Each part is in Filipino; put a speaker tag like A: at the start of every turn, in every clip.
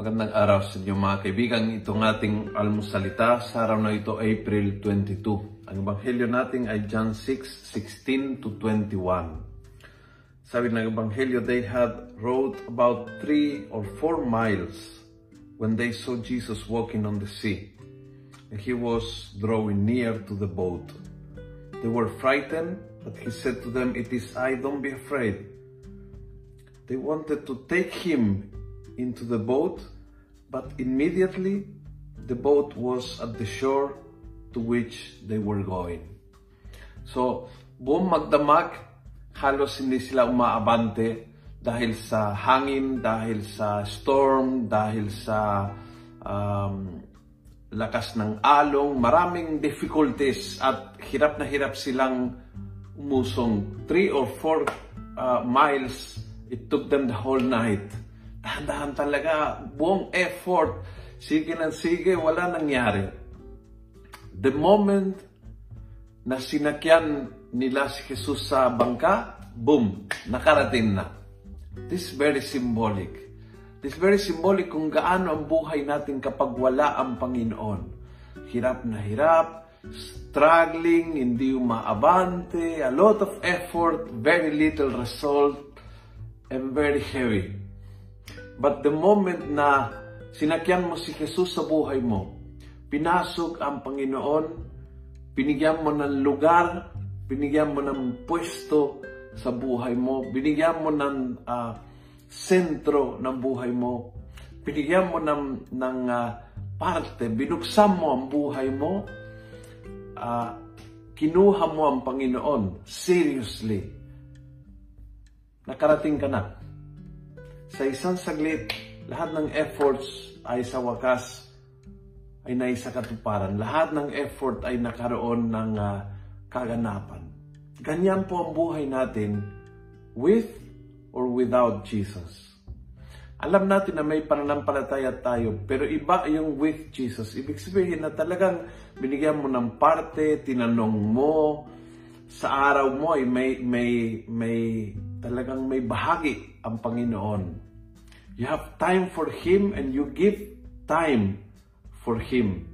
A: Magandang araw sa inyo mga kaibigan. Itong ating almusalita sa araw na ito, April 22. Ang ebanghelyo natin ay John 6, 16 to 21. Sabi ng ebanghelyo, they had rode about 3 or 4 miles when they saw Jesus walking on the sea. And he was drawing near to the boat. They were frightened, but he said to them, It is I, don't be afraid. They wanted to take him into the boat, but immediately the boat was at the shore to which they were going. So, buong magdamag, halos hindi sila umaabante dahil sa hangin, dahil sa storm, dahil sa um, lakas ng along, maraming difficulties at hirap na hirap silang umusong. Three or four uh, miles, it took them the whole night dahan-dahan talaga, buong effort, sige ng sige, wala nangyari. The moment na sinakyan nila si Jesus sa bangka, boom, nakarating na. This is very symbolic. This is very symbolic kung gaano ang buhay natin kapag wala ang Panginoon. Hirap na hirap, struggling, hindi umaabante, a lot of effort, very little result, and very heavy. But the moment na sinakyan mo si Jesus sa buhay mo, pinasok ang Panginoon, binigyan mo ng lugar, binigyan mo ng pwesto sa buhay mo, binigyan mo ng uh, sentro ng buhay mo, binigyan mo ng, ng uh, parte, binuksan mo ang buhay mo, uh, kinuha mo ang Panginoon seriously, nakarating ka na sa isang saglit, lahat ng efforts ay sa wakas ay naisa katuparan. Lahat ng effort ay nakaroon ng uh, kaganapan. Ganyan po ang buhay natin with or without Jesus. Alam natin na may pananampalataya tayo, pero iba yung with Jesus. Ibig sabihin na talagang binigyan mo ng parte, tinanong mo, sa araw mo ay may, may, may talagang may bahagi ang Panginoon. You have time for Him and you give time for Him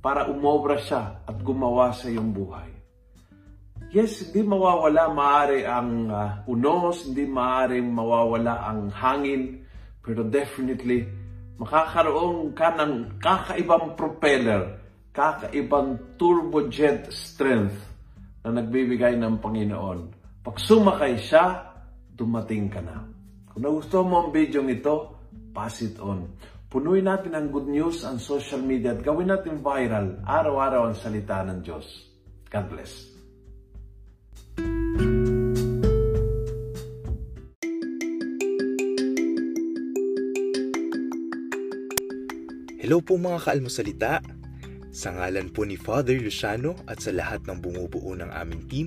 A: para umobra siya at gumawa sa iyong buhay. Yes, hindi mawawala maari ang uh, unos, hindi maaaring mawawala ang hangin, pero definitely makakaroon ka ng kakaibang propeller, kakaibang turbojet strength na nagbibigay ng Panginoon. Pag sumakay siya, dumating ka na. Kung nagustuhan mo ang video ito, pass it on. Punuin natin ang good news ang social media at gawin natin viral araw-araw ang salita ng Diyos. God bless.
B: Hello po mga kaalmosalita. Sa ngalan po ni Father Luciano at sa lahat ng bumubuo ng aming team,